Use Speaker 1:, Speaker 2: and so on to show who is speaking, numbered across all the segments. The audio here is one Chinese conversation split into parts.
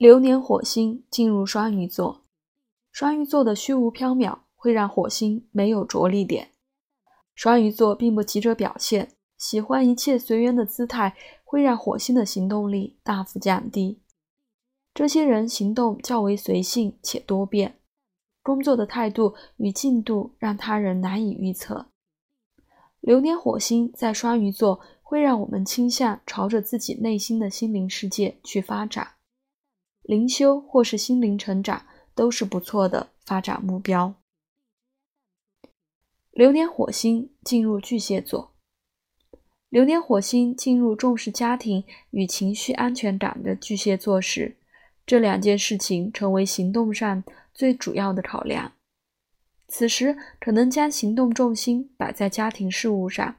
Speaker 1: 流年火星进入双鱼座，双鱼座的虚无缥缈会让火星没有着力点。双鱼座并不急着表现，喜欢一切随缘的姿态会让火星的行动力大幅降低。这些人行动较为随性且多变，工作的态度与进度让他人难以预测。流年火星在双鱼座会让我们倾向朝着自己内心的心灵世界去发展。灵修或是心灵成长都是不错的发展目标。流年火星进入巨蟹座，流年火星进入重视家庭与情绪安全感的巨蟹座时，这两件事情成为行动上最主要的考量。此时可能将行动重心摆在家庭事务上，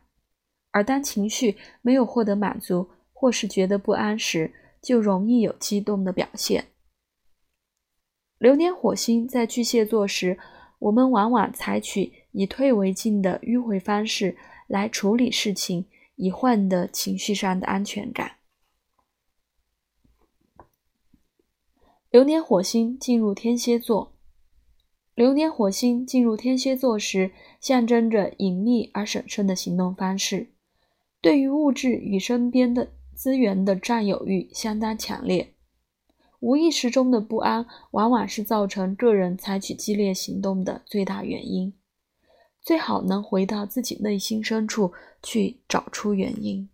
Speaker 1: 而当情绪没有获得满足或是觉得不安时，就容易有激动的表现。流年火星在巨蟹座时，我们往往采取以退为进的迂回方式来处理事情，以换得情绪上的安全感。流年火星进入天蝎座，流年火星进入天蝎座时，象征着隐秘而审慎的行动方式，对于物质与身边的。资源的占有欲相当强烈，无意识中的不安往往是造成个人采取激烈行动的最大原因。最好能回到自己内心深处去找出原因。